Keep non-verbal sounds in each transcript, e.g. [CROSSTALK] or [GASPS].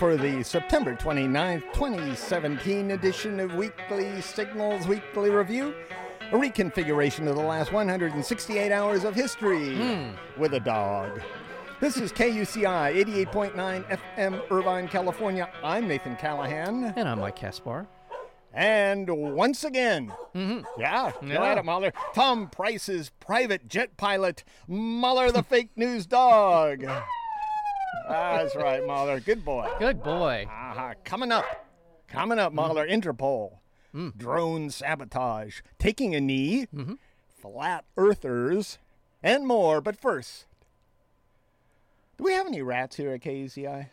for the September 29th, 2017 edition of Weekly Signals Weekly Review. A reconfiguration of the last 168 hours of history hmm. with a dog. This is KUCI 88.9 FM, Irvine, California. I'm Nathan Callahan. And I'm Mike Caspar. And once again, mm-hmm. yeah, go Yeah. at it, Mahler. Tom Price's private jet pilot, Mahler the [LAUGHS] fake news dog. That's right, Mahler. Good boy. Good boy. Uh-huh. Coming up, coming up, Mahler, Interpol, drone sabotage, taking a knee, flat earthers, and more. But first, do we have any rats here at KUCI?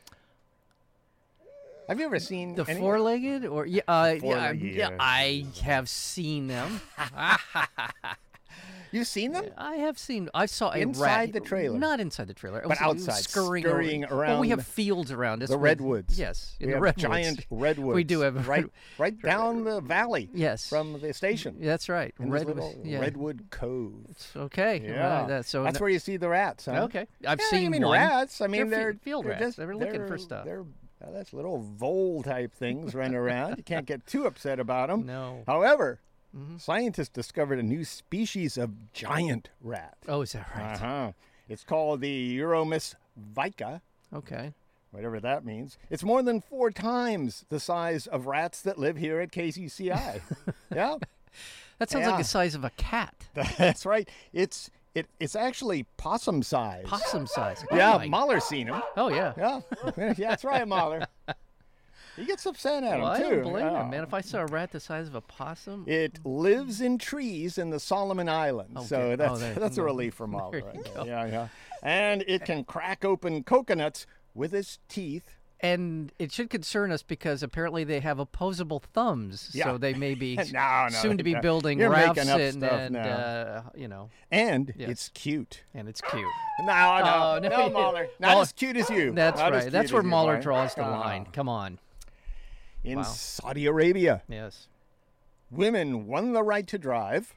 Have you ever seen The any? four-legged, or yeah, uh, Four-legged, yeah, yeah. I have seen them. [LAUGHS] [LAUGHS] You've seen them? I have seen. I saw a Inside rat. the trailer? Not inside the trailer. It But was- outside, scurrying, scurrying over. Well, we have fields around us. the redwoods. Yes, in we the have redwoods. giant redwoods. We do have right, [LAUGHS] right down the valley. Yes. from the station. Mm, that's right. Redwood. yeah. Redwood Cove. Okay. Yeah, Right, that, so that's that- where you see the rats. Huh? Okay. I've Yeah, seen I mean one. rats. I mean They're they're, field they're rats. Just, They were looking for they're- stuff. They're that's little vole type things running around. You can't get too upset about them. [LAUGHS] No. However, Mm-hmm. scientists discovered a new species of giant rat. Oh, is that right? Uh huh. It's called the Uromys vika. Okay. whatever that means. It's more than four times the size of rats that live here at KUCI. [LAUGHS] yeah, That sounds Yeah. like the size of a cat. [LAUGHS] that's right. It's it, it's actually possum size. Possum size. Oh Yeah, my- Mahler's seen him. Oh yeah. Yeah, [LAUGHS] yeah, that's right, Mahler. He gets upset at Well, I him too. don't blame him, man. If I saw a rat the size of a possum, It lives in trees in the Solomon Islands, Oh, so that's Oh, [LAUGHS] that's a relief for Mahler. [LAUGHS] you right Yeah, yeah. And it can crack open coconuts with its teeth. and it should concern us because apparently they have opposable thumbs, Yeah. so they may be [LAUGHS] No, no, soon to be no. building You're rafts and, and uh, you know, And Yes. it's cute. and it's cute. [GASPS] No, no, Oh, no, no, Mahler. Not Mahler- as cute as you. That's Not right. That's where Mahler draws the line. Come on. In Wow. Saudi Arabia, Yes. women won the right to drive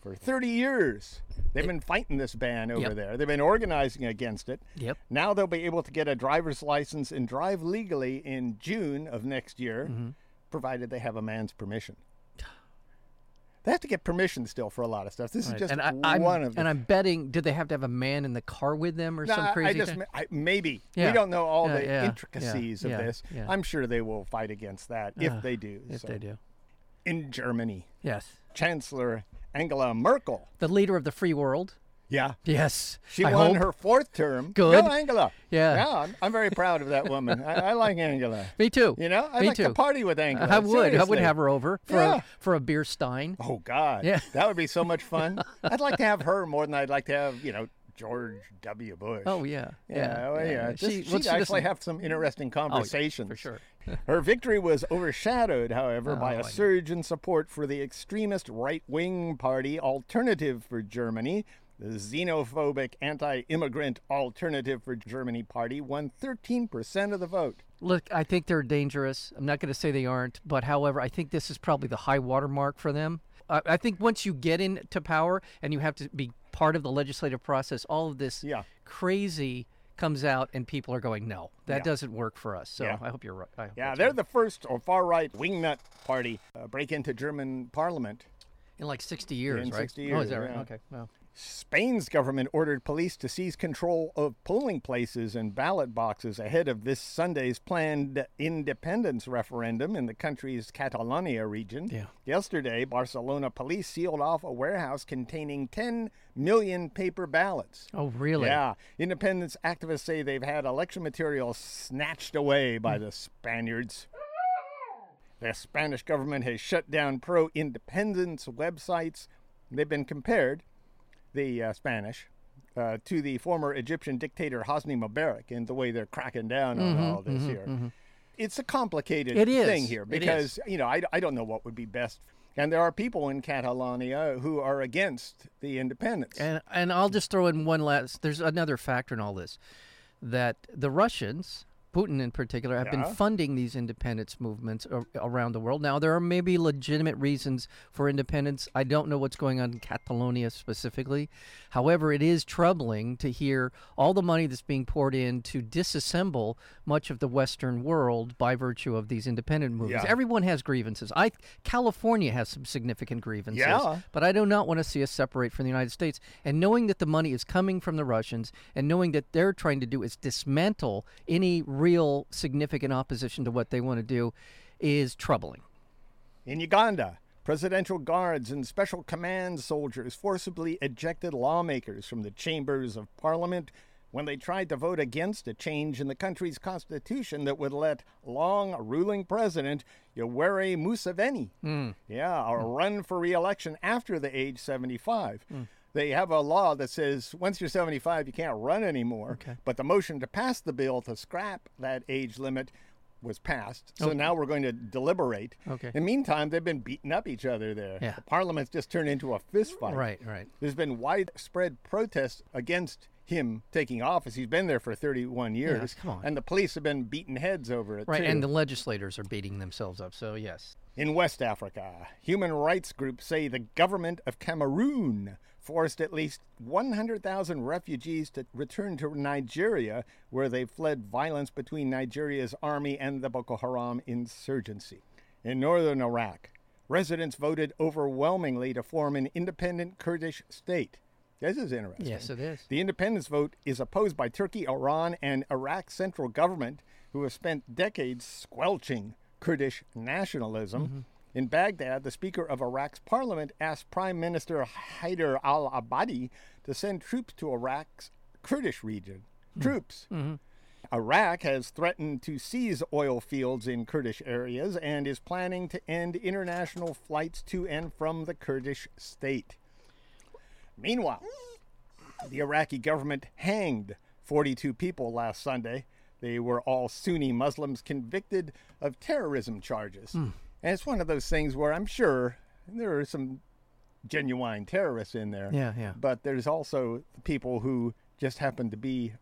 for 30 years. They've been fighting this ban over Yep. there. They've been organizing against it. Yep. Now they'll be able to get a driver's license and drive legally in June of next year, Mm-hmm. provided they have a man's permission. They have to get permission still for a lot of stuff. This Right. is just and I, I'm, one of the and I'm betting. Did they have to have a man in the car with them or No, some crazy I just I, maybe Yeah. we don't know all Yeah, the yeah, intricacies of this. I'm sure they will fight against that Uh, if they do. If So, they do. In Germany, Yes. Chancellor Angela Merkel. The leader of the free world. Yeah, Yes. she I won hope. her fourth term. Good. Go Angela. Yeah. Yeah, I'm, I'm very proud of that [LAUGHS] woman. I, I like Angela. Me too. You know, I Me like too. to party with Angela. I would. I would have her over for Yeah. a, for a beer stein. Oh God, Yeah. that would be so much fun. [LAUGHS] I'd like to have her more than I'd like to have, you know, George W. Bush. Oh yeah. Yeah, well, oh, yeah. Just- She, she'd actually doesn't- have some interesting Oh, yeah, conversations. for sure. [LAUGHS] Her victory was overshadowed, however, oh, by Oh, I a surge in support for the extremist right wing party Alternative for Germany. The xenophobic anti immigrant Alternative for Germany party won 13% of the vote. Look, I think they're dangerous. I'm not going to say they aren't, but however, I think this is probably the high watermark for them. I I think once you get into power and you have to be part of the legislative process, all of this Yeah. crazy comes out, and people are going, "No, that Yeah. doesn't work for us." So Yeah. I hope you're right. I hope Yeah, they're right. the first or far right wingnut party uh, break into German parliament. in like 60 years, in right? 60 Oh, is years, that right? yeah. Okay. Well, Spain's government ordered police to seize control of polling places and ballot boxes ahead of this Sunday's planned independence referendum in the country's Catalonia region. Yeah. Yesterday, Barcelona police sealed off a warehouse containing 10 million paper ballots. oh really? Yeah. Independence activists say they've had election material snatched away Hmm. by the Spaniards. The Spanish government has shut down pro independence websites. They've been compared, the uh, Spanish, uh, to the former Egyptian dictator Hosni Mubarak in the way they're cracking down on all this here. It's a complicated Mm-hmm, It thing here because, you know, I, I don't know what would be best. And there are people in Catalonia who are against the independence. And and I'll just throw in one last. There's another factor in all this, that the Russians Putin in particular, have Yeah. been funding these independence movements a- around the world. Now, there are maybe legitimate reasons for independence. I don't know what's going on in Catalonia specifically. However, it is troubling to hear all the money that's being poured in to disassemble much of the Western world by virtue of these independent movements. Yeah. Everyone has grievances. I California has some significant grievances. Yeah. But I do not want to see us separate from the United States. And knowing that the money is coming from the Russians and knowing that they're trying to do is dismantle any real significant opposition to what they want to do is troubling. In Uganda, presidential guards and special command soldiers forcibly ejected lawmakers from the chambers of parliament when they tried to vote against a change in the country's constitution that would let long ruling president Yoweri Museveni, hmm. yeah, or hmm. run for re-election after the age 75. Hmm. They have a law that says once you're 75, you can't run anymore. Okay. But the motion to pass the bill to scrap that age limit was passed. So now we're going to deliberate. Okay. In the meantime, they've been beating up each other there. Yeah. The parliament's just turned into a fist fight. Right, right. There's been widespread protests against him taking office. He's been there for 31 years. come on. And the police have been beating heads over it. Right, too. and the legislators are beating themselves up. So, yes. In West Africa, human rights groups say the government of Cameroon forced at least 100,000 refugees to return to Nigeria, where they fled violence between Nigeria's army and the Boko Haram insurgency. In northern Iraq, residents voted overwhelmingly to form an independent Kurdish state. This is interesting. Yes, it is. The independence vote is opposed by Turkey, Iran, and Iraq's central government, who have spent decades squelching Kurdish nationalism. Mm-hmm. In Baghdad, the Speaker of Iraq's parliament asked Prime Minister Haider al Abadi to send troops to Iraq's Kurdish region. Mm-hmm. Troops. Mm-hmm. Iraq has threatened to seize oil fields in Kurdish areas and is planning to end international flights to and from the Kurdish state. Meanwhile, the Iraqi government hanged 42 people last Sunday. They were all Sunni Muslims convicted of terrorism charges. Mm. And it's one of those things where I'm sure there are some genuine terrorists in there. Yeah, yeah. But there's also people who just happened to be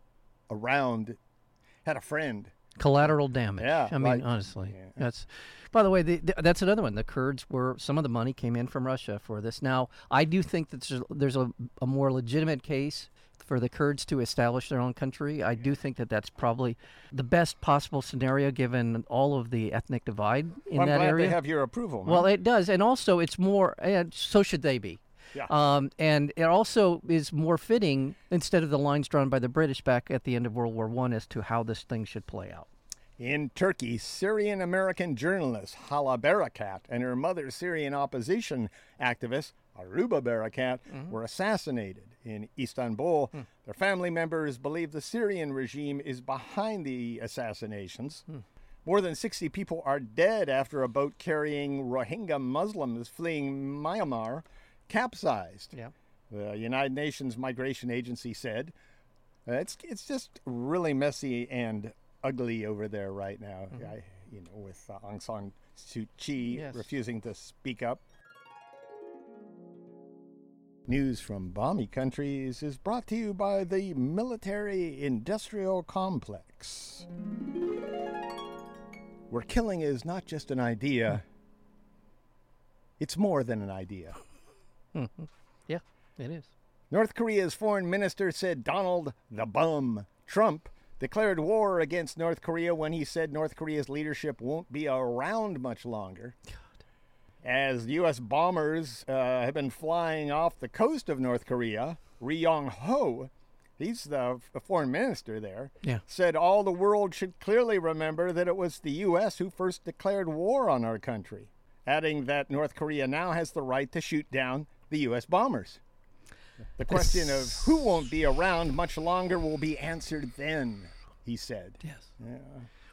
around, had a friend. Collateral damage. Yeah, I mean, like- honestly, yeah. that's. By the way, the, the, that's another one. The Kurds were some of the money came in from Russia for this. Now, I do think that there's, there's a, a more legitimate case for the Kurds to establish their own country. I do think that that's probably the best possible scenario given all of the ethnic divide in Well, I'm that glad area. they have your approval. man. Well, it does, and also it's more. And so should they be. Yeah. Um, and it also is more fitting instead of the lines drawn by the British back at the end of World War One as to how this thing should play out. In Turkey, Syrian American journalist Hala Barakat and her mother, Syrian opposition activist Aruba Barakat, were assassinated in Istanbul. Their family members believe the Syrian regime is behind the assassinations. More than 60 people are dead after a boat carrying Rohingya Muslims fleeing Myanmar capsized. Yeah. The United Nations Migration Agency said uh, it's it's just really messy and ugly over there right now. I, you know, with uh, Aung San Suu Kyi Yes. refusing to speak up. News from balmy countries is brought to you by the military industrial complex. Where killing is not just an idea, [LAUGHS] it's more than an idea. [LAUGHS] Yeah, it is. North Korea's foreign minister said Donald the bum Trump declared war against North Korea when he said North Korea's leadership won't be around much longer. As U.S. bombers uh, have been flying off the coast of North Korea, Ri Yong Ho, he's the f- foreign minister there, Yeah. said all the world should clearly remember that it was the U.S. who first declared war on our country, adding that North Korea now has the right to shoot down the U.S. bombers. The question of who won't be around much longer will be answered then, he said. Yes. Yeah.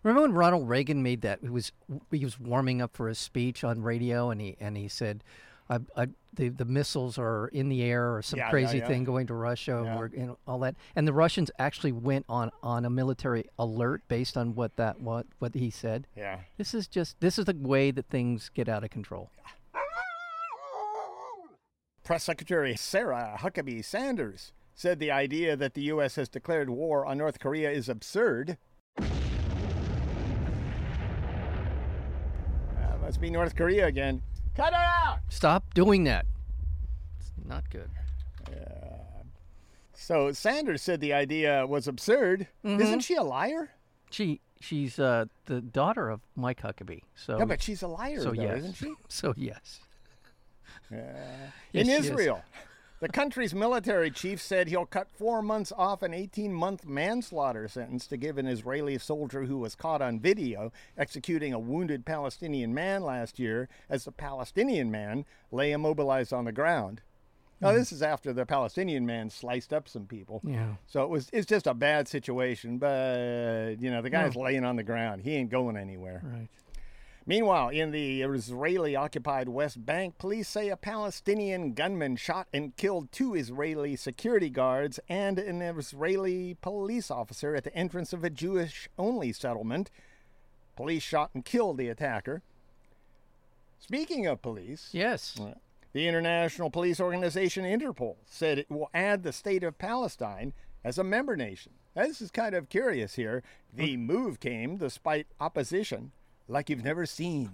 Remember when Ronald Reagan made that? He was he was warming up for his speech on radio, and he and he said, I, I, "the the missiles are in the air, or some Yeah, yeah, crazy yeah. thing going to Russia, Yeah. know, all that." And the Russians actually went on on a military alert based on what that what what he said. Yeah. This is just this is the way that things get out of control. Press Secretary Sarah Huckabee Sanders said the idea that the U.S. has declared war on North Korea is absurd. Uh, must be North Korea again. Cut it out! Stop doing that. It's not good. Yeah. So Sanders said the idea was absurd. Mm-hmm. Isn't she a liar? She she's uh, the daughter of Mike Huckabee. So yeah, but she's a liar, so though, yes. isn't she? [LAUGHS] so yes. [LAUGHS] In Yes, is. Israel, the country's military chief said he'll cut four months off an 18 month manslaughter sentence to give an Israeli soldier who was caught on video executing a wounded Palestinian man last year as the Palestinian man lay immobilized on the ground. Now, Hmm. this is after the Palestinian man sliced up some people. Yeah. So it was it's just a bad situation, but you know, the guy's laying on the ground. He ain't going anywhere. Right. Meanwhile, in the Israeli occupied West Bank, police say a Palestinian gunman shot and killed two Israeli security guards and an Israeli police officer at the entrance of a Jewish only settlement. Police shot and killed the attacker. Speaking of police, Yes. Uh, the international police organization Interpol said it will add the state of Palestine as a member nation. Now, this is kind of curious here. The mm. move came despite opposition like you've never seen.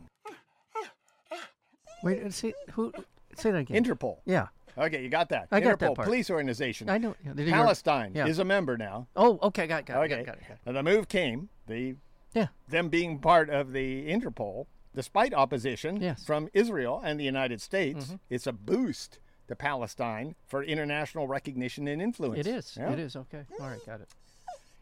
Wait. uh, Say who? Say that again. Interpol. yeah. Okay, you got that. I Interpol, got that part. police organization. I know. yeah, Palestine yeah. is a member now. Oh, okay. Got it. Got it. Okay. Got it. Got it. And the move came, the Yeah. them being part of the Interpol, despite opposition Yes. Mm-hmm. from Israel and the United States, it's a boost to Palestine for international recognition and influence. It is. Yeah. It is. Okay. All right. Got it.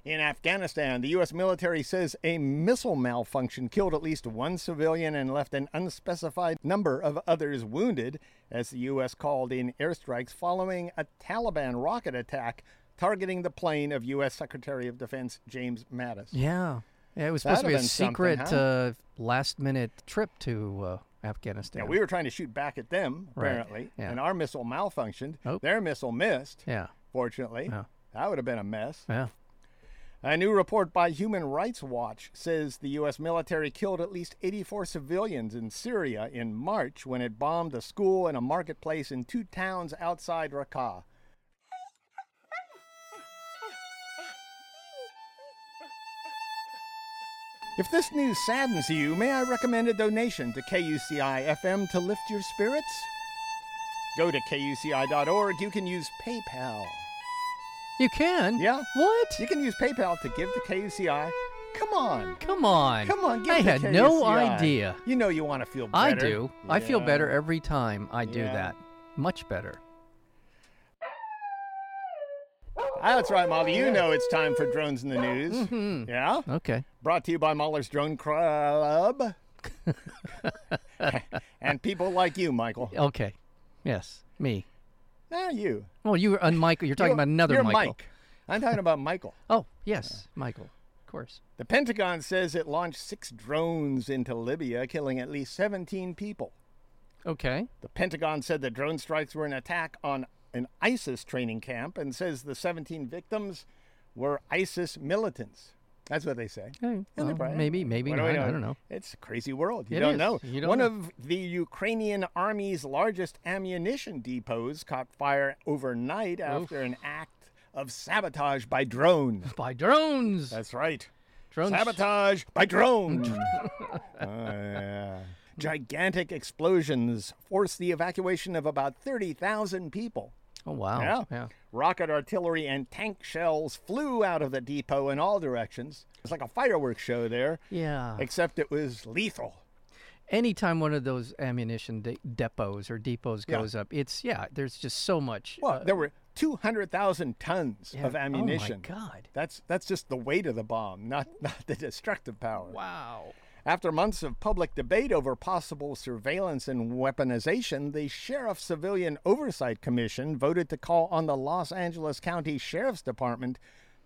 In Afghanistan, the U.S. military says a missile malfunction killed at least one civilian and left an unspecified number of others wounded, as the U.S. called in airstrikes following a Taliban rocket attack targeting the plane of U.S. Secretary of Defense James Mattis. Yeah. Yeah. It was supposed to be That'd a have been something, secret huh? uh, last minute trip to uh, Afghanistan. Yeah, we were trying to shoot back at them, Right, apparently, yeah. and our missile malfunctioned. Oh. Their missile missed, Yeah. fortunately. Yeah. That would have been a mess. Yeah. A new report by Human Rights Watch says the U.S. military killed at least 84 civilians in Syria in March when it bombed a school and a marketplace in two towns outside Raqqa. If this news saddens you, may I recommend a donation to KUCI FM to lift your spirits? Go to kuci.org. You can use PayPal. You can. Yeah. What? You can use PayPal to give to KUCI. Come on. Come on. Come on, I had no idea. You know you want to feel better. I do. I feel better every time I do Yeah. that. Much better. Ah, That's right, Mahler. You know it's time for Drones in the News. Mm-hmm. Yeah? Okay. Brought to you by Mahler's Drone Club. [LAUGHS] [LAUGHS] and people like you, Michael. Okay. Yes. Me. Ah, you. Well, you were on Michael. You're talking about another you're Michael. Mike. I'm talking about Michael. [LAUGHS] Oh, yes, Michael. Of course. The Pentagon says it launched six drones into Libya, killing at least 17 people. Okay. The Pentagon said the drone strikes were an attack on an ISIS training camp and says the 17 victims were ISIS militants. That's what they say. Hey, well, maybe, maybe do not. I don't know. It's a crazy world. You It don't is. know. You don't One know. of the Ukrainian army's largest ammunition depots caught fire overnight after an act of sabotage by drones. By drones. That's right. drones. Sabotage by drones. Uh, [LAUGHS] yeah. Gigantic explosions forced the evacuation of about 30,000 people. Oh wow. Yeah. Yeah. Rocket artillery and tank shells flew out of the depot in all directions. It's like a fireworks show there, Yeah. except it was lethal. Anytime one of those ammunition de- depots or depots Yeah. goes up, it's yeah. There's just so much. Well, uh, there were 200,000 tons yeah. of ammunition. Oh my God. That's that's just the weight of the bomb, not [LAUGHS] not the destructive power. Wow. After months of public debate over possible surveillance and weaponization, the Sheriff Civilian Oversight Commission voted to call on the Los Angeles County Sheriff's Department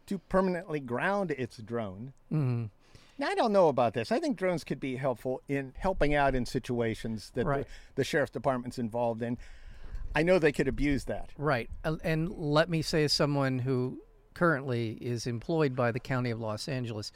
to permanently ground its drone. hmm Now, I don't know about this. I think drones could be helpful in helping out in situations that Right. the, the Sheriff's Department's involved in. I know they could abuse that. Right. And- And let me say, as someone who currently is employed by the County of Los Angeles,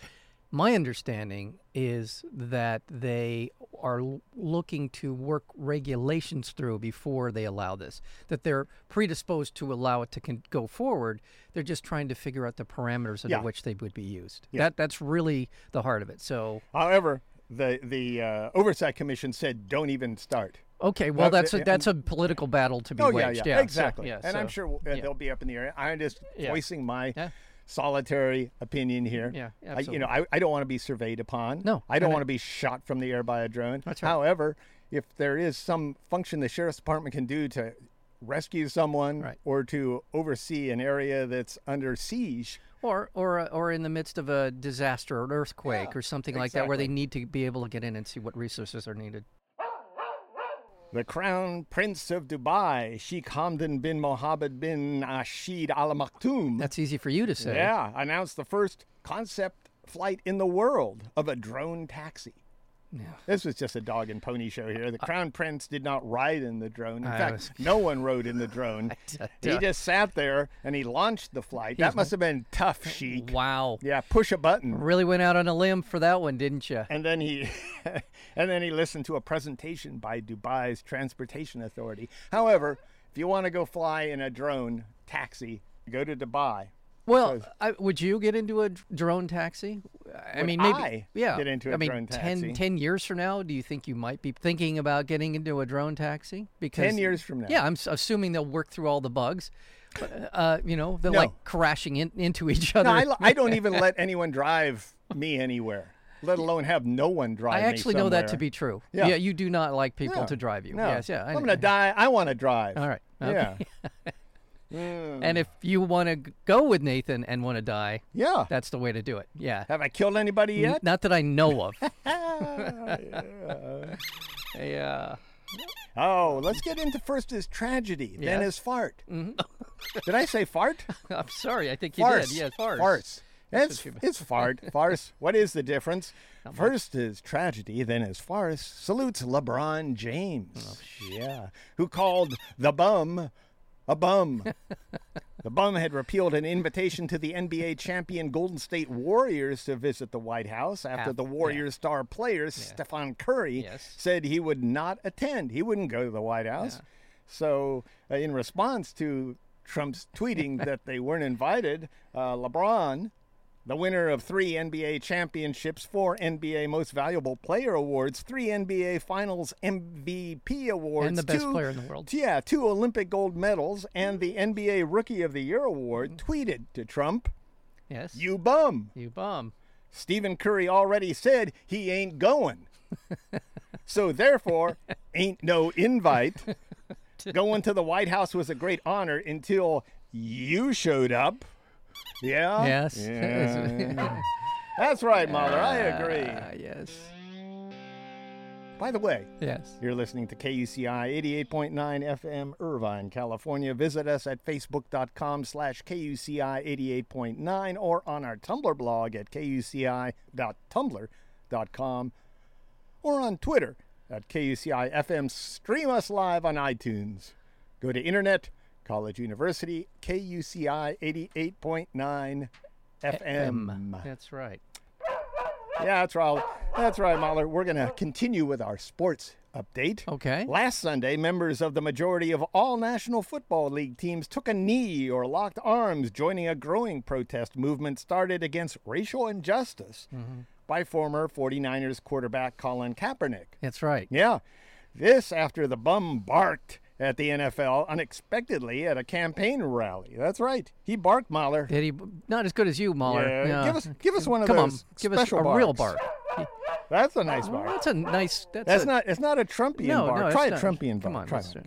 my understanding is that they are looking to work regulations through before they allow this. That they're predisposed to allow it to con- go forward. They're just trying to figure out the parameters under Yeah. which they would be used. Yeah. That that's really the heart of it. So However, the the uh, oversight commission said don't even start. Okay, well, that's a, that's a political battle to be Oh yeah, waged. yeah, so- exactly. yeah, and I'm so- sure uh, yeah. they'll be up in the air. I'm just Yeah. voicing my Yeah. Solitary opinion here. Yeah, I, you know, I, I don't want to be surveyed upon. No, I don't want to be shot from the air by a drone. That's right. However, if there is some function the sheriff's department can do to rescue someone Right. or to oversee an area that's under siege, Or, or, uh, or in the midst of a disaster or an earthquake Yeah, or something like that, where they need to be able to get in and see what resources are needed. The Crown Prince of Dubai, Sheikh Hamdan bin Mohammed bin Rashid Al Maktoum, That's easy for you to say. yeah, announced the first concept flight in the world of a drone taxi. Yeah. This was just a dog and pony show here. The Crown Prince did not ride in the drone. In I fact, was- no one rode in the drone. [LAUGHS] he uh, just sat there and he launched the flight. That must have been tough, Sheik. Wow. Yeah, push a button. Really went out on a limb for that one, didn't you? And then he [LAUGHS] and then he listened to a presentation by Dubai's Transportation Authority. However, if you want to go fly in a drone taxi, go to Dubai. Well, I, would you get into a drone taxi? I Would mean, maybe. I yeah. get into I a mean, drone 10, taxi? 10 years from now, do you think you might be thinking about getting into a drone taxi? Because 10 years from now. Yeah, I'm assuming they'll work through all the bugs. Uh, you know, they're No. like crashing in, into each other. No, I, I don't even [LAUGHS] let anyone drive me anywhere, let alone have no one drive me. I actually know that to be true. Yeah. you do not like people No, to drive you. No. Yes, yeah. I I'm going to die. I want to drive. All right. Yeah. [LAUGHS] Mm. And if you want to go with Nathan and want to die, yeah. that's the way to do it. Yeah. Have I killed anybody N- yet? Not that I know of. Ah, [LAUGHS] [LAUGHS] yeah. yeah. Oh, let's get into first his tragedy, then his fart. [LAUGHS] Did I say fart? I'm sorry. I think you farce. did. Yeah, farce. Farce. It's, it's fart. farce. What is the difference? First is tragedy, then is farce. Salutes LeBron James. Oh, yeah. Who called the bum a bum. the bum had repealed an invitation to the NBA champion Golden State Warriors to visit the White House after Af- the yeah. Warriors star player Stephen Curry Yes. said he would not attend. He wouldn't go to the White House. So, uh, in response to Trump's tweeting [LAUGHS] that they weren't invited, uh, LeBron, the winner of three NBA championships, four NBA Most Valuable Player awards, three NBA Finals MVP awards, And the best two- player in the world. Yeah, two Olympic gold medals, and the NBA Rookie of the Year award, Mm-hmm. tweeted to Trump, Yes. "You bum." You bum. Stephen Curry already said he ain't going. [LAUGHS] so therefore, ain't no invite. [LAUGHS] Going to the White House was a great honor until you showed up. Yeah? Yes. Yeah. [LAUGHS] That's right, Mahler. I agree. Ah, yes. By the way, Yes. you're listening to KUCI 88.9 FM, Irvine, California. Visit us at facebook.com slash KUCI 88.9 or on our Tumblr blog at KUCI.tumblr.com or on Twitter at KUCI FM. Stream us live on iTunes. Go to Internet, College University, KUCI 88.9 FM. That's right. Yeah, that's right. That's right, Mahler. We're going to continue with our sports update. Okay. Last Sunday, members of the majority of all National Football League teams took a knee or locked arms, joining a growing protest movement started against racial injustice mm-hmm. by former 49ers quarterback Colin Kaepernick. That's right. Yeah, this after the bum barked at the NFL unexpectedly at a campaign rally. That's right. He barked, Mahler. Did he? Not as good as you, Mahler. Yeah, give us- give us one of Come those on, give us a real bark. [LAUGHS] That's a nice bark. that's a nice. That's, That's a, not. It's not a Trumpian No, bark. no, Try a not. Trumpian Come bark. on, Try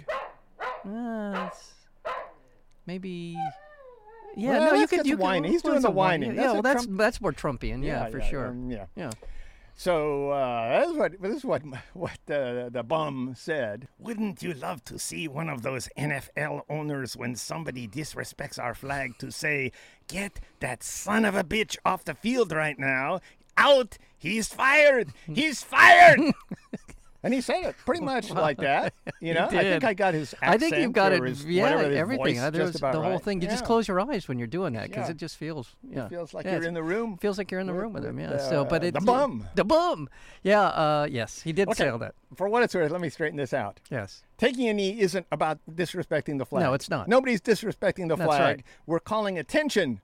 one. Uh, maybe. Yeah, Well, no, you could. You whining. He's doing the whine. whining. Yeah, That's well, that's that's more Trumpian. Yeah, for sure. um, yeah. Yeah. So uh, that's what this is what what uh, the bum said. Wouldn't you love to see one of those NFL owners when somebody disrespects our flag to say, "Get that son of a bitch off the field right now! Out! He's fired! He's fired!" [LAUGHS] and he said it pretty much like that. [LAUGHS] You know, I think. I got his. I think you've got it. his- Yeah, everything. Uh, just the whole right. thing. You just close your eyes when you're doing that because Yeah. it just feels. Yeah. feels like Yeah, you're in the room. Feels like you're in the with- room with him. Yeah. so, but uh, it the bum. The bum. Yeah. Uh, yes, he did say Okay. all that. For what it's worth, let me straighten this out. Yes. Taking a knee isn't about disrespecting the flag. No, it's not. Nobody's disrespecting the That's flag. right. We're calling attention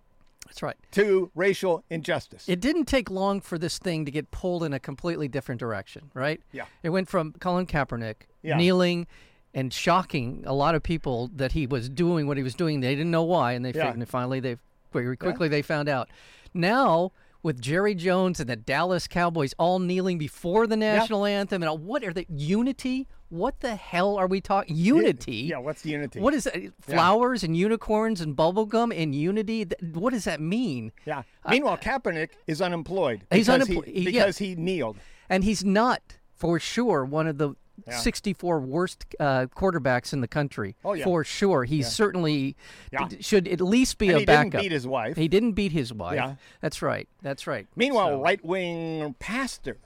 That's right. to racial injustice. It didn't take long for this thing to get pulled in a completely different direction, right? Yeah. It went from Colin Kaepernick Yeah. kneeling and shocking a lot of people that he was doing what he was doing. They didn't know why, and they Yeah. fin- finally they very quickly they found out. Now with Jerry Jones and the Dallas Cowboys all kneeling before the national anthem and all, what are they unity? What the hell are we talking? Unity? Yeah, what's unity? What is that? Flowers and unicorns and bubblegum and unity? What does that mean? Yeah. Meanwhile, Kaepernick is unemployed. He's because unemployed- He, yeah. because he kneeled. and he's not for sure one of the Yeah. 64 worst uh, quarterbacks in the country. Oh, yeah. for sure. Certainly Yeah. d- should at least be And a he backup. didn't beat his wife. He didn't beat his wife. Yeah. That's right. That's right. Meanwhile, So, right wing pastor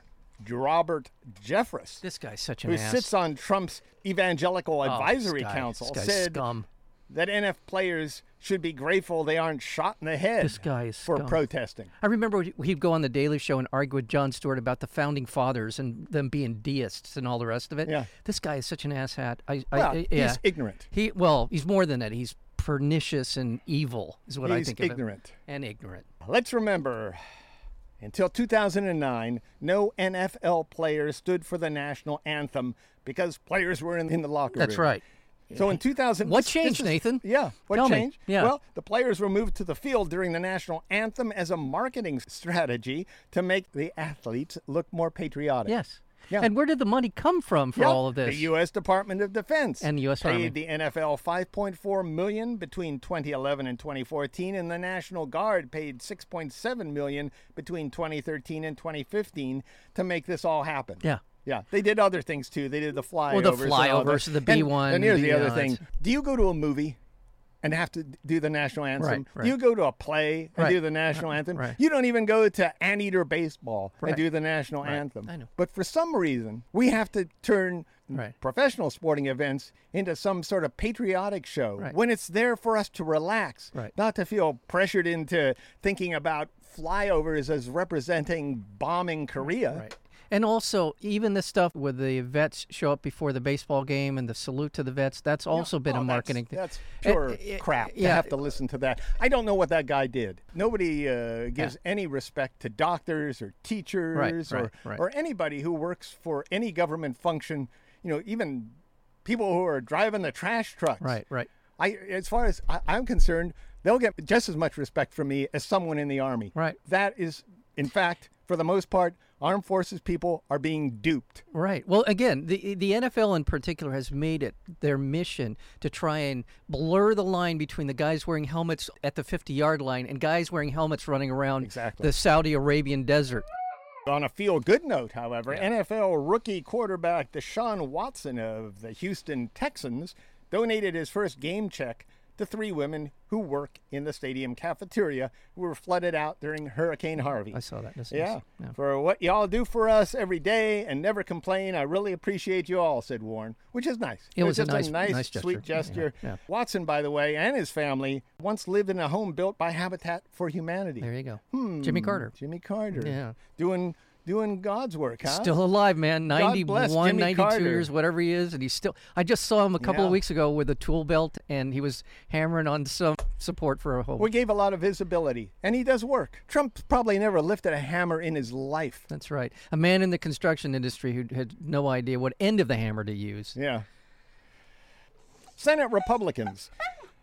Robert Jeffress, this guy's such an who ass. sits on Trump's Evangelical Oh, Advisory guy- Council, said scum. that NF players should be grateful they aren't shot in the head This guy is for scum. protesting. I remember he'd go on the Daily Show and argue with Jon Stewart about the founding fathers and them being deists and all the rest of it. Yeah. This guy is such an asshat. I, Well, I, I- yeah. he's ignorant. He well, he's more than that. He's pernicious and evil, is what I think ignorant. And ignorant. Let's remember, until 2009, no NFL player stood for the national anthem because players were in, in the locker room. That's right. So in 2000, What changed, is- Nathan? Yeah, what Tell me. changed? Yeah. Well, the players were moved to the field during the national anthem as a marketing strategy to make the athletes look more patriotic. Yes. Yeah. And where did the money come from for Yep, all of this? The U.S. Department of Defense And the U.S. paid Army. the NFL 5.4 million between 2011 and 2014, and the National Guard paid 6.7 million between 2013 and 2015 to make this all happen. yeah. Yeah, they did other things too. They did the flyovers. the and flyovers, that. the B1, And, and here's the you other thing: Do you go to a movie and have to do the national anthem? Right, right. You go to a play and Right. do the national anthem? You don't even go to Anteater baseball and do the national anthem. I know. But for some reason, we have to turn Right. professional sporting events into some sort of patriotic show when it's there for us to relax, Right. not to feel pressured into thinking about flyovers as representing bombing Korea. And also, even the stuff where the vets show up before the baseball game and the salute to the vets, that's also been Oh, a marketing thing. That's pure crap to yeah. have to listen to that. I don't know what that guy did. Nobody uh, gives any respect to doctors or teachers or, right, right. or anybody who works for any government function. You know, even people who are driving the trash trucks. Right, right. I, as far as I, I'm concerned, they'll get just as much respect from me as someone in the army. Right. That is, in fact, for the most part, armed forces people are being duped. Right. Well, again, the the NFL in particular has made it their mission to try and blur the line between the guys wearing helmets at the 50-yard line and guys wearing helmets running around Exactly. the Saudi Arabian desert. On a feel good note, however, NFL rookie quarterback Deshaun Watson of the Houston Texans donated his first game check to three women who work in the stadium cafeteria who were flooded out during Hurricane Harvey. I saw that. That's Yeah. nice. yeah. For what y'all do for us every day and never complain, I really appreciate you all, said Warren, which is nice. It was a just nice- a nice, nice sweet gesture. Yeah, yeah. Watson, by the way, and his family once lived in a home built by Habitat for Humanity. There you go. Hmm. Jimmy Carter. Jimmy Carter. Yeah. Doing doing God's work, huh? Still alive, man. God 91, 92 Carter. years, whatever he is. And he's still. I just saw him a couple Yeah. of weeks ago with a tool belt and he was hammering on some support for a home. We gave a lot of visibility, and he does work. Trump probably never lifted a hammer in his life. That's right. A man in the construction industry who had no idea what end of the hammer to use. Yeah. Senate Republicans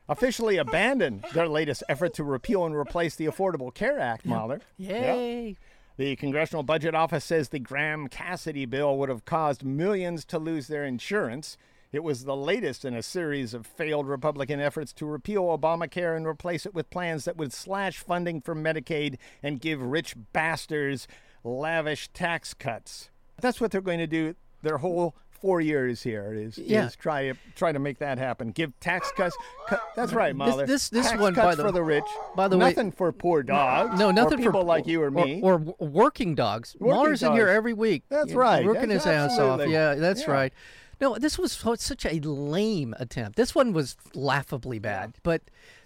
officially abandoned their latest effort to repeal and replace the Affordable Care Act, Mahler. Yep. The Congressional Budget Office says the Graham Cassidy bill would have caused millions to lose their insurance. It was the latest in a series of failed Republican efforts to repeal Obamacare and replace it with plans that would slash funding for Medicaid and give rich bastards lavish tax cuts. That's what they're going to do their whole four years here is, Yeah. is try to try to make that happen. Give tax cuts. Cut, that's right, Mahler. this- this tax one, cuts by the- for the rich. by the way- nothing for poor dogs. No, nothing or people for like you or me. or, w- working dogs. Working Mahler's in here every week. That's you know, right. working That's his ass off. Yeah, that's yeah. right. No, this was such a lame attempt. This one was laughably bad, but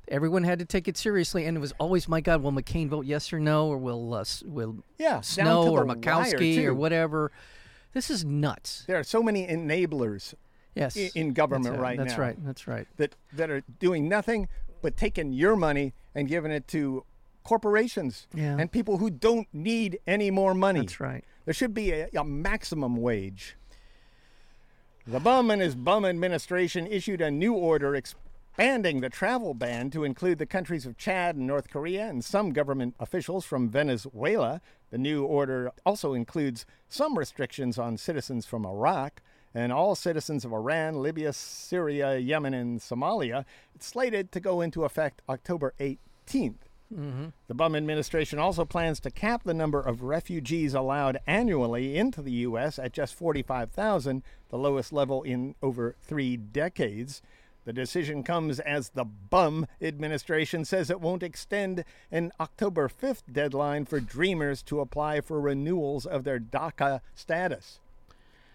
everyone had to take it seriously, and it was always, my God, will McCain vote yes or no, or will uh, will Yeah, Snow or wire, Murkowski or whatever? This is nuts. There are so many enablers Yes, i- in government that's right That's now. right. That's right. that that are doing nothing but taking your money and giving it to corporations Yeah. and people who don't need any more money. That's right. There should be a, a maximum wage. The bum and his bum administration issued a new order expanding the travel ban to include the countries of Chad and North Korea and some government officials from Venezuela. The new order also includes some restrictions on citizens from Iraq and all citizens of Iran, Libya, Syria, Yemen, and Somalia. It's slated to go into effect October 18th. Mm-hmm. The Bum administration also plans to cap the number of refugees allowed annually into the U.S. at just 45,000, the lowest level in over three decades. The decision comes as the Bum administration says it won't extend an October 5th deadline for Dreamers to apply for renewals of their DACA status.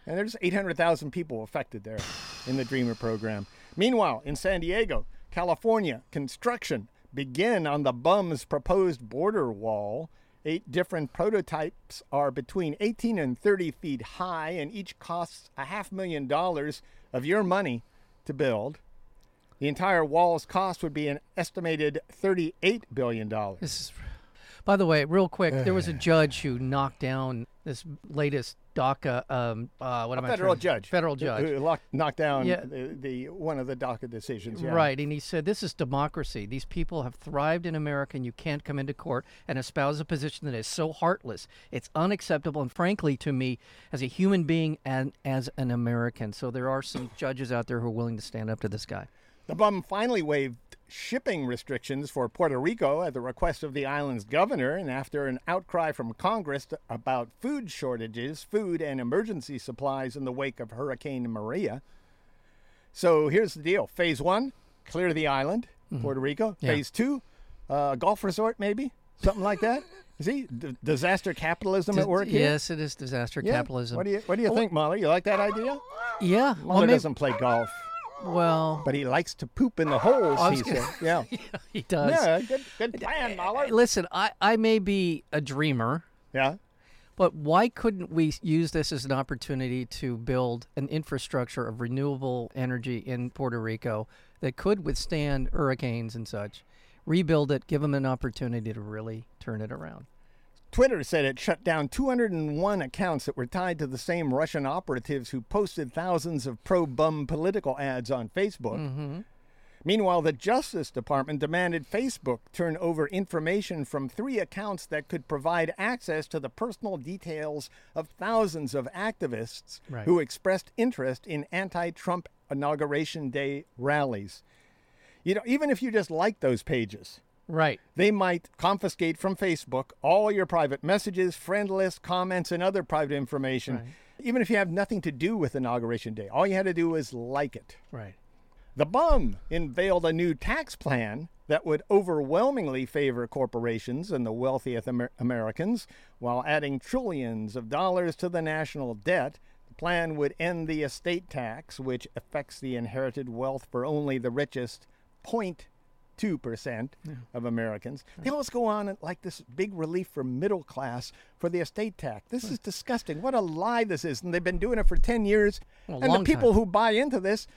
And there's 800,000 people affected there in the Dreamer program. Meanwhile, in San Diego, California, construction began on the bum's proposed border wall. Eight different prototypes are between 18 and 30 feet high, and each costs a half million dollars of your money to build. The entire wall's cost would be an estimated $38 billion. This is. By the way, real quick, there was a [SIGHS] judge who knocked down this latest DACA. Um, uh, what A am I federal judge. Federal who- judge. Who locked, knocked down Yeah. the, the one of the DACA decisions. Yeah. Right, and he said this is democracy. These people have thrived in America, and you can't come into court and espouse a position that is so heartless. It's unacceptable, and frankly, to me, as a human being and as an American. So there are some judges out there who are willing to stand up to this guy. The bum finally waived shipping restrictions for Puerto Rico at the request of the island's governor, and after an outcry from Congress about food shortages, food and emergency supplies in the wake of Hurricane Maria. So here's the deal Phase one, clear the island, Puerto Rico. Mm-hmm. Yeah. Phase two, uh, golf resort, maybe? Something like that? [LAUGHS] See, D- disaster capitalism at work here? Yes, it is disaster Yeah. capitalism. What do you What do you think, Mahler? You like that idea? yeah, well, maybe- doesn't play golf, well, but he likes to poop in the holes. He gonna- said, [LAUGHS] "Yeah, he does. yeah, good, good uh, plan, uh, Mahler." Listen, I, I may be a dreamer, Yeah, But why couldn't we use this as an opportunity to build an infrastructure of renewable energy in Puerto Rico that could withstand hurricanes and such? Rebuild it, give them an opportunity to really turn it around. Twitter said it shut down 201 accounts that were tied to the same Russian operatives who posted thousands of pro-bum political ads on Facebook. Mm-hmm. Meanwhile, the Justice Department demanded Facebook turn over information from three accounts that could provide access to the personal details of thousands of activists Right. who expressed interest in anti Trump Inauguration Day rallies. You know, even if you just like those pages, Right. they might confiscate from Facebook all your private messages, friend lists, comments, and other private information. Right. Even if you have nothing to do with Inauguration Day, all you had to do was like it. Right. The bum unveiled a new tax plan that would overwhelmingly favor corporations and the wealthiest Amer- Americans while adding trillions of dollars to the national debt. The plan would end the estate tax, which affects the inherited wealth for only the richest 0.2% of Americans. They always go on like this big relief for middle class for the estate tax. This is disgusting. What a lie this is. And they've been doing it for 10 years. A and the people time. who buy into this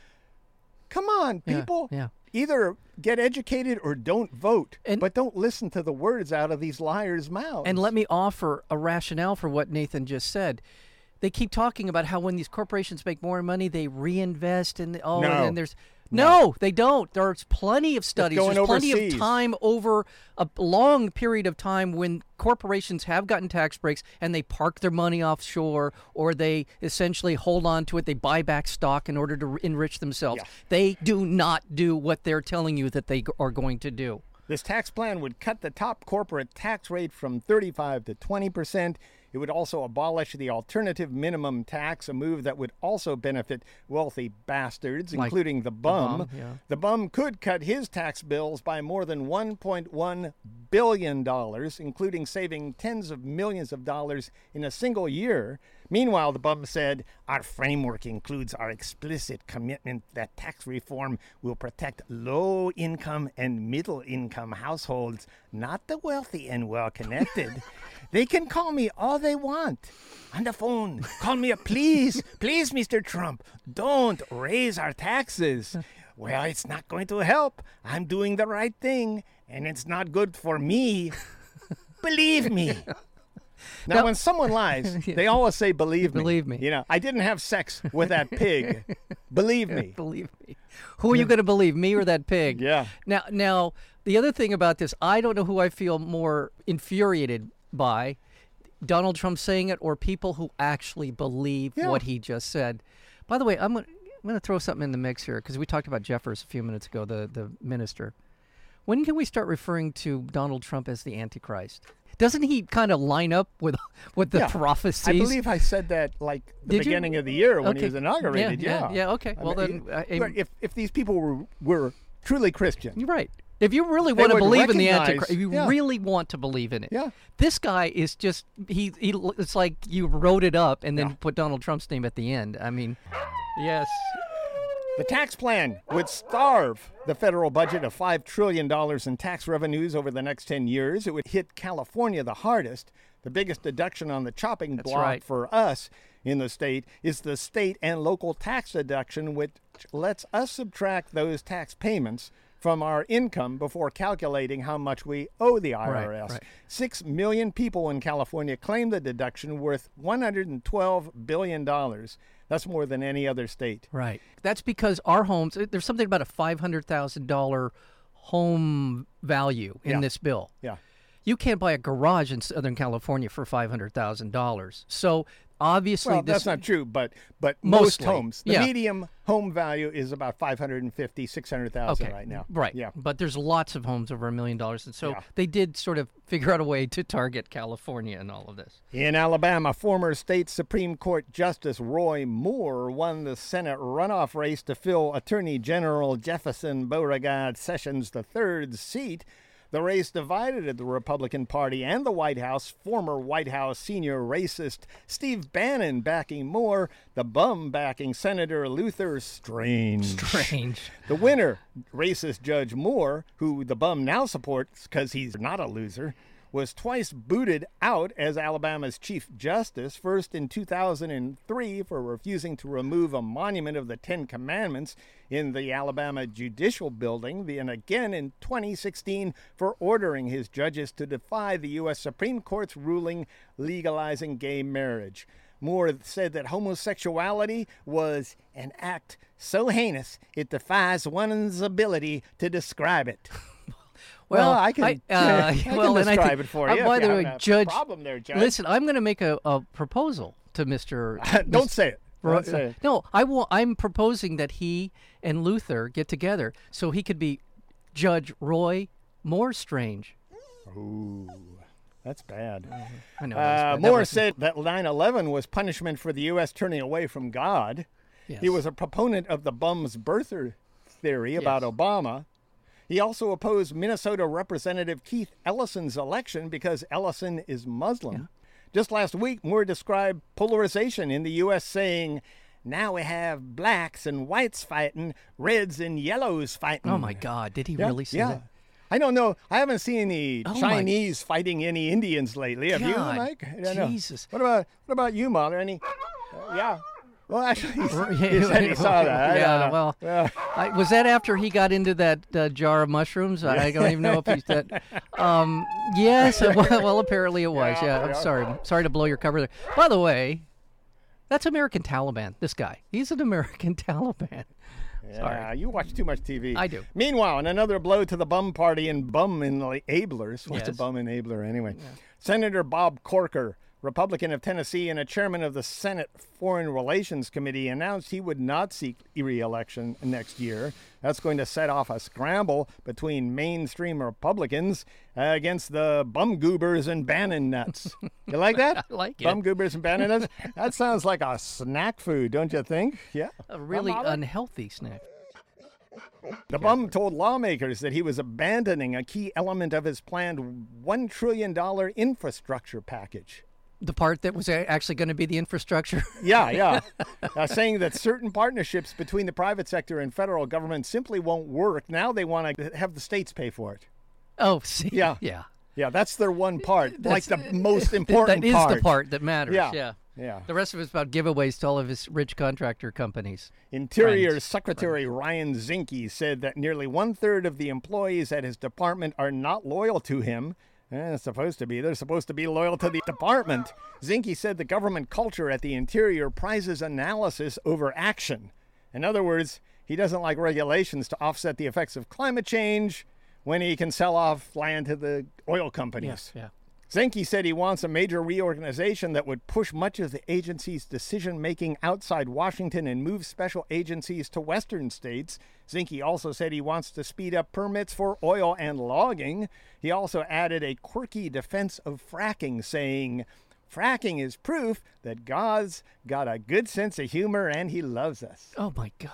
Come on, Yeah, people. yeah. Either get educated or don't vote. And- but don't listen to the words out of these liars' mouths. And let me offer a rationale for what Nathan just said. They keep talking about how when these corporations make more money, they reinvest oh, and oh, No. and there's no, they don't. There's plenty of studies. There's plenty overseas. of time over a long period of time when corporations have gotten tax breaks and they park their money offshore or they essentially hold on to it. They buy back stock in order to enrich themselves. Yeah. They do not do what they're telling you that they are going to do. This tax plan would cut the top corporate tax rate from 35 to 20 percent. It would also abolish the alternative minimum tax, a move that would also benefit wealthy bastards, Like including the bum. bum, yeah. The bum could cut his tax bills by more than 1.1 billion dollars, including saving tens of millions of dollars in a single year. Meanwhile, the bum said, "Our framework includes our explicit commitment that tax reform will protect low-income and middle-income households, not the wealthy and well-connected." [LAUGHS] They can call me all they want. On the phone, call me a please, [LAUGHS] please, Mr. Trump, don't raise our taxes. well, it's not going to help. I'm doing the right thing, and it's not good for me. [LAUGHS] Believe me. Now, Now- when someone lies, [LAUGHS] they always say, "Believe me." Believe me. You know, I didn't have sex with that pig. [LAUGHS] Believe me. [LAUGHS] Believe me. Who are you going to believe, me or that pig? Yeah. Now, now the other thing about this, I don't know who I feel more infuriated by, Donald Trump saying it or people who actually believe Yeah. what he just said. By the way, I'm going I'm to throw something in the mix here because we talked about Jeffress a few minutes ago, the the minister. When can we start referring to Donald Trump as the Antichrist? Doesn't he kind of line up with with the Yeah. prophecies? I believe I said that like the Did you? beginning of the year when he was inaugurated. Yeah, Yeah, yeah, yeah, okay. I Well, mean, then, uh, but if if these people were were truly Christian, You're right. If you really want to believe in the Antichrist, if you yeah. really want to believe in it, Yeah. this guy is just he. He. It's like you wrote it up and then Yeah. put Donald Trump's name at the end. I mean, yes. The tax plan would starve the federal budget of $5 trillion in tax revenues over the next 10 years. It would hit California the hardest. The biggest deduction on the chopping block right. for us in the state is the state and local tax deduction, which lets us subtract those tax payments from our income before calculating how much we owe the IRS. right. Six million people in California claim the deduction worth $112 billion. That's more than any other state. Right. That's because our homes. Eh, there's something about a five hundred thousand dollar home value in Yeah. this bill. Yeah. You can't buy a garage in Southern California for five hundred thousand dollars. So obviously, Well, this that's not true, but but most homes, the yeah. medium home value is about 550, 600,000 okay right now. Right. Yeah. But there's lots of homes over a million dollars, and so Yeah. they did sort of figure out a way to target California and all of this. In Alabama, former state Supreme Court Justice Roy Moore won the Senate runoff race to fill Attorney General Jefferson Beauregard Sessions III's seat. The race divided at the Republican Party and the White House. Former White House senior racist Steve Bannon backing Moore, the bum backing Senator Luther Strange. Strange. The winner, racist Judge Moore, who the bum now supports because he's not a loser, was twice booted out as Alabama's Chief Justice, first in 2003 for refusing to remove a monument of the Ten Commandments in the Alabama Judicial Building, and again in 2016 for ordering his judges to defy the U.S. Supreme Court's ruling legalizing gay marriage. Moore said that homosexuality was an act so heinous it defies one's ability to describe it. [LAUGHS] Well, I can, [LAUGHS] uh, I can well, and I describe think- it for uh, you. by the way, Judge, problem there, Judge. listen, I'm going to make a, a proposal to Mister. [LAUGHS] don't say it. Don't say it. No, I will. I'm proposing that he and Luther get together so he could be Judge Roy Moore Strange. Ooh, that's bad. I know. Uh. That Moore wasn't- said that 9 11 was punishment for the U.S. turning away from God. Yes. He was a proponent of the bum's birther theory about Yes. Obama. He also opposed Minnesota Representative Keith Ellison's election because Ellison is Muslim. Just last week, Moore described polarization in the U.S., saying, Now we have blacks and whites fighting, reds and yellows fighting. Oh my God! Did he Yeah, really say yeah. that? I don't know. I haven't seen any Oh my- Chinese fighting any Indians lately. Have you, God, Mike? I don't know. Jesus. What about what about you, Mother? Any? uh, yeah. Well, actually, he, [LAUGHS] Yeah, he said he saw that. Yeah, well, Yeah. I, was that after he got into that uh, jar of mushrooms? I, I don't even know if he's [LAUGHS] that. Um, yes, [LAUGHS] well, apparently it was. Yeah, Yeah, I'm yeah. sorry. Sorry to blow your cover there. By the way, that's American Taliban. This guy, he's an American Taliban. Yeah, you watch too much TV. I do. Meanwhile, in another blow to the bum party and bum enablers. What's a bum enabler anyway? Senator Bob Corker, Republican of Tennessee and a chairman of the Senate Foreign Relations Committee, announced he would not seek re-election next year. That's going to set off a scramble between mainstream Republicans uh, against the bum goobers and Bannon nuts. [LAUGHS] You like that? I like it. Bum goobers and Bannon nuts. That sounds like a snack food, don't you think? Yeah. A really unhealthy snack. The bum told lawmakers that he was abandoning a key element of his planned $1 trillion infrastructure package. The part that was actually going to be the infrastructure. [LAUGHS] Yeah, yeah. uh, saying that certain partnerships between the private sector and federal government simply won't work. Now they want to have the states pay for it. oh, [LAUGHS] see, Yeah. yeah. Yeah, that's their one part, like the most [LAUGHS] important That is part. the part that matters. Yeah. yeah. Yeah. The rest of it's about giveaways to all of his rich contractor companies. Interior Friends. Secretary Ryan Zinke said that nearly one third of the employees at his department are not loyal to him. Eh, supposed to be. They're supposed to be loyal to the department. Zinke said the government culture at the Interior prizes analysis over action. In other words, he doesn't like regulations to offset the effects of climate change when he can sell off land to the oil companies. Yes, Yeah. Zinke said he wants a major reorganization that would push much of the agency's decision making outside Washington and move special agencies to western states. Zinke also said he wants to speed up permits for oil and logging. He also added a quirky defense of fracking, saying, Fracking is proof that God's got a good sense of humor and he loves us. Oh my God.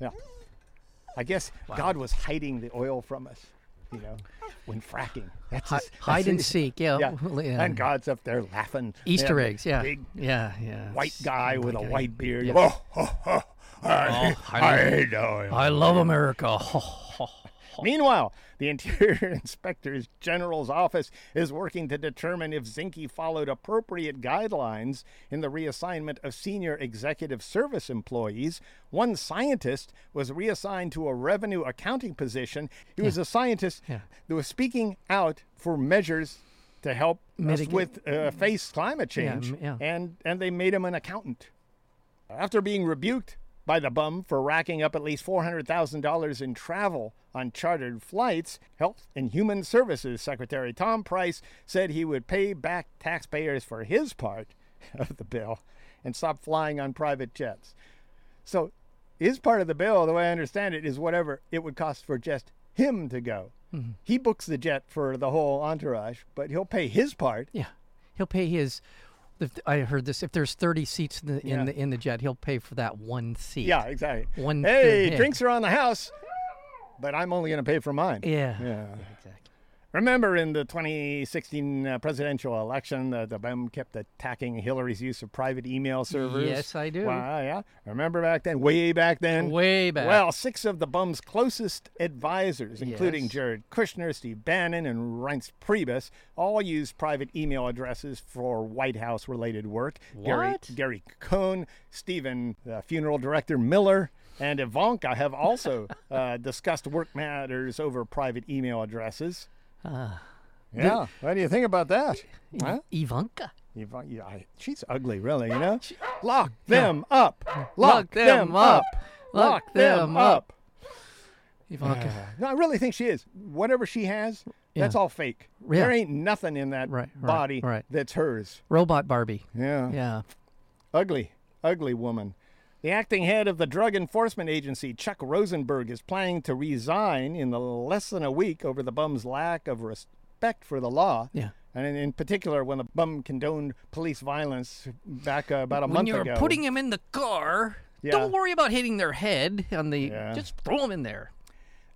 Yeah. I guess God was hiding the oil from us, you know, when fracking. That's Hi- his- that's hide and his- seek. Yeah. yeah. And God's up there laughing. Easter Yeah, eggs. Yeah. Big yeah. Yeah. white guy oh with a white beard. Oh, oh, oh, I, I I know. I love America. [LAUGHS] [LAUGHS] Meanwhile, the Interior [LAUGHS] Inspector General's office is working to determine if Zinke followed appropriate guidelines in the reassignment of senior executive service employees. One scientist was reassigned to a revenue accounting position. He was a scientist Yeah. that was speaking out for measures to help us Mitigate- with uh, face climate change, yeah. and and they made him an accountant. After being rebuked by the bum for racking up at least $400,000 in travel on chartered flights, Health and Human Services Secretary Tom Price said he would pay back taxpayers for his part [LAUGHS] of the bill and stop flying on private jets. So, his part of the bill, the way I understand it, is whatever it would cost for just him to go. Mm-hmm. He books the jet for the whole entourage, but he'll pay his part. Yeah, he'll pay his. If, I heard this. If there's 30 seats in the, in the in the jet, he'll pay for that one seat. Yeah, exactly. One hey, drinks are on the house, but I'm only going to pay for mine. Yeah. Yeah. Exactly. Remember in the 2016 uh, presidential election, uh, the bum kept attacking Hillary's use of private email servers? Yes, I do. Wow, yeah. Remember back then? Way back then? Way back. Well, six of the bum's closest advisors, including Yes. Jared Kushner, Steve Bannon, and Reince Priebus, all used private email addresses for White House related work. Gary, What? Gary Cohn, Stephen, uh, funeral director Miller, and Ivanka have also uh, discussed work matters over private email addresses. Ah. Yeah. What do you think about that? Huh? Ivanka. Ivan- yeah, I- she's ugly, really, you know? Lock them up. Lock, Lock them, up. Lock them up. Ivanka. No, I really think she is. Whatever she has, that's Yeah. all fake. Yeah. There ain't nothing in that Right, right, body right. that's hers. Robot Barbie. Yeah. Yeah. Ugly, ugly woman. The acting head of the Drug Enforcement Agency, Chuck Rosenberg, is planning to resign in the less than a week over the bum's lack of respect for the law. Yeah. And in, in particular, when the bum condoned police violence back uh, about a when month ago. When you're putting him in the car, Yeah. don't worry about hitting their head on the. Yeah. Just throw him in there.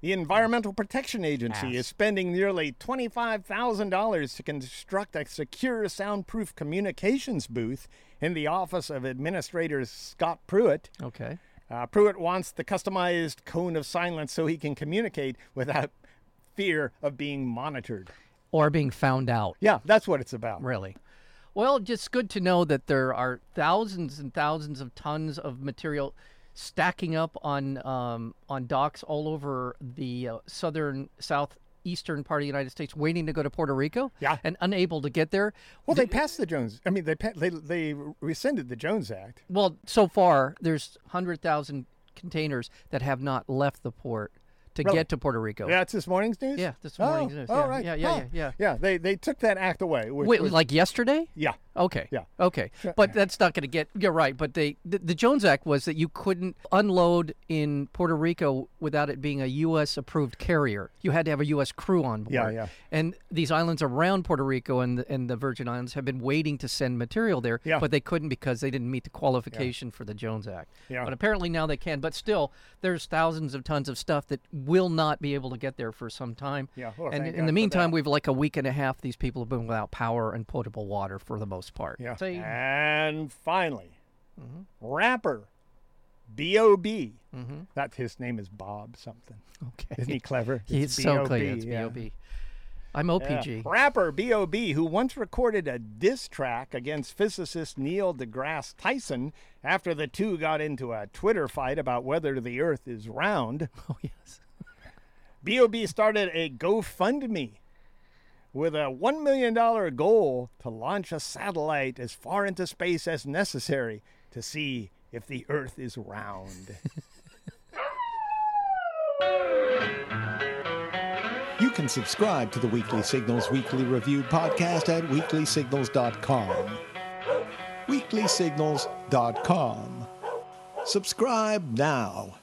The Environmental Protection Agency Ass. is spending nearly $25,000 to construct a secure soundproof communications booth in the office of Administrator Scott Pruitt. Okay. Uh, Pruitt wants the customized cone of silence so he can communicate without fear of being monitored. Or being found out. Yeah, that's what it's about. Really? Well, just good to know that there are thousands and thousands of tons of material stacking up on um, on docks all over the uh, southern southeastern part of the United States, waiting to go to Puerto Rico. Yeah. And unable to get there. Well, they passed the Jones. I mean, they they they rescinded the Jones Act. Well, so far there's hundred thousand containers that have not left the port to Really? get to Puerto Rico. Yeah, it's this morning's news. Yeah, this Oh, morning's news. all Yeah, right. yeah, yeah, yeah, yeah. Yeah, they they took that act away. Which Wait, was, like yesterday? yeah, Okay. Yeah. Okay. But that's not going to get. You're right. But they the, the Jones Act was that you couldn't unload in Puerto Rico without it being a U.S. approved carrier. You had to have a U.S. crew on board. Yeah, yeah. And these islands around Puerto Rico and the, and the Virgin Islands have been waiting to send material there, Yeah. but they couldn't because they didn't meet the qualification for the Jones Act. Yeah. But apparently now they can. But still, there's thousands of tons of stuff that will not be able to get there for some time. Yeah, well, and in God the meantime, we've like a week and a half. These people have been without power and potable water for the most part. Yeah. So And finally, Mm-hmm. rapper B.O.B. That his name is Bob something. Okay. Isn't he clever? He's It's so clever. It's yeah. B.O.B. I'm OPG. Uh, rapper B.O.B., who once recorded a diss track against physicist Neil deGrasse Tyson after the two got into a Twitter fight about whether the Earth is round. [LAUGHS] Oh, yes. B.O.B. started a GoFundMe with a $1 million goal to launch a satellite as far into space as necessary to see if the Earth is round. [LAUGHS] You can subscribe to the Weekly Signals Weekly Review podcast at weeklysignals.com. Weeklysignals.com. Subscribe now.